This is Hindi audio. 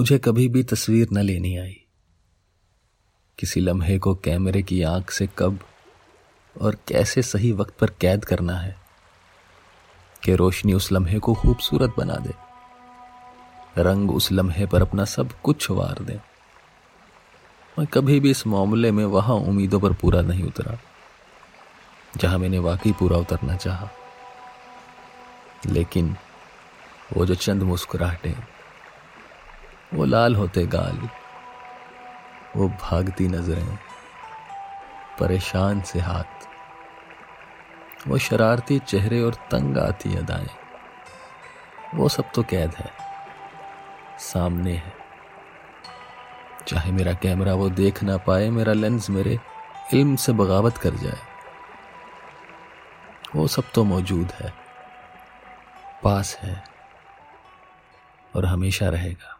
मुझे कभी भी तस्वीर न लेनी आई। किसी लम्हे को कैमरे की आँख से कब और कैसे सही वक्त पर कैद करना है कि रोशनी उस लम्हे को खूबसूरत बना दे, रंग उस लम्हे पर अपना सब कुछ वार दे। मैं कभी भी इस मामले में वहाँ उम्मीदों पर पूरा नहीं उतरा, जहाँ मैंने वाकई पूरा उतरना चाहा। लेकिन वो जो चंद मुस्कुराहटें वो लाल होते गाल, वो भागती नज़रें, परेशान से हाथ, वो शरारती चेहरे और तंग आती अदाएँ। वो सब तो कैद है, सामने है। चाहे मेरा कैमरा वो देख ना पाए, मेरा लेंस मेरे इल्म से बगावत कर जाए। वो सब तो मौजूद है, पास है और हमेशा रहेगा।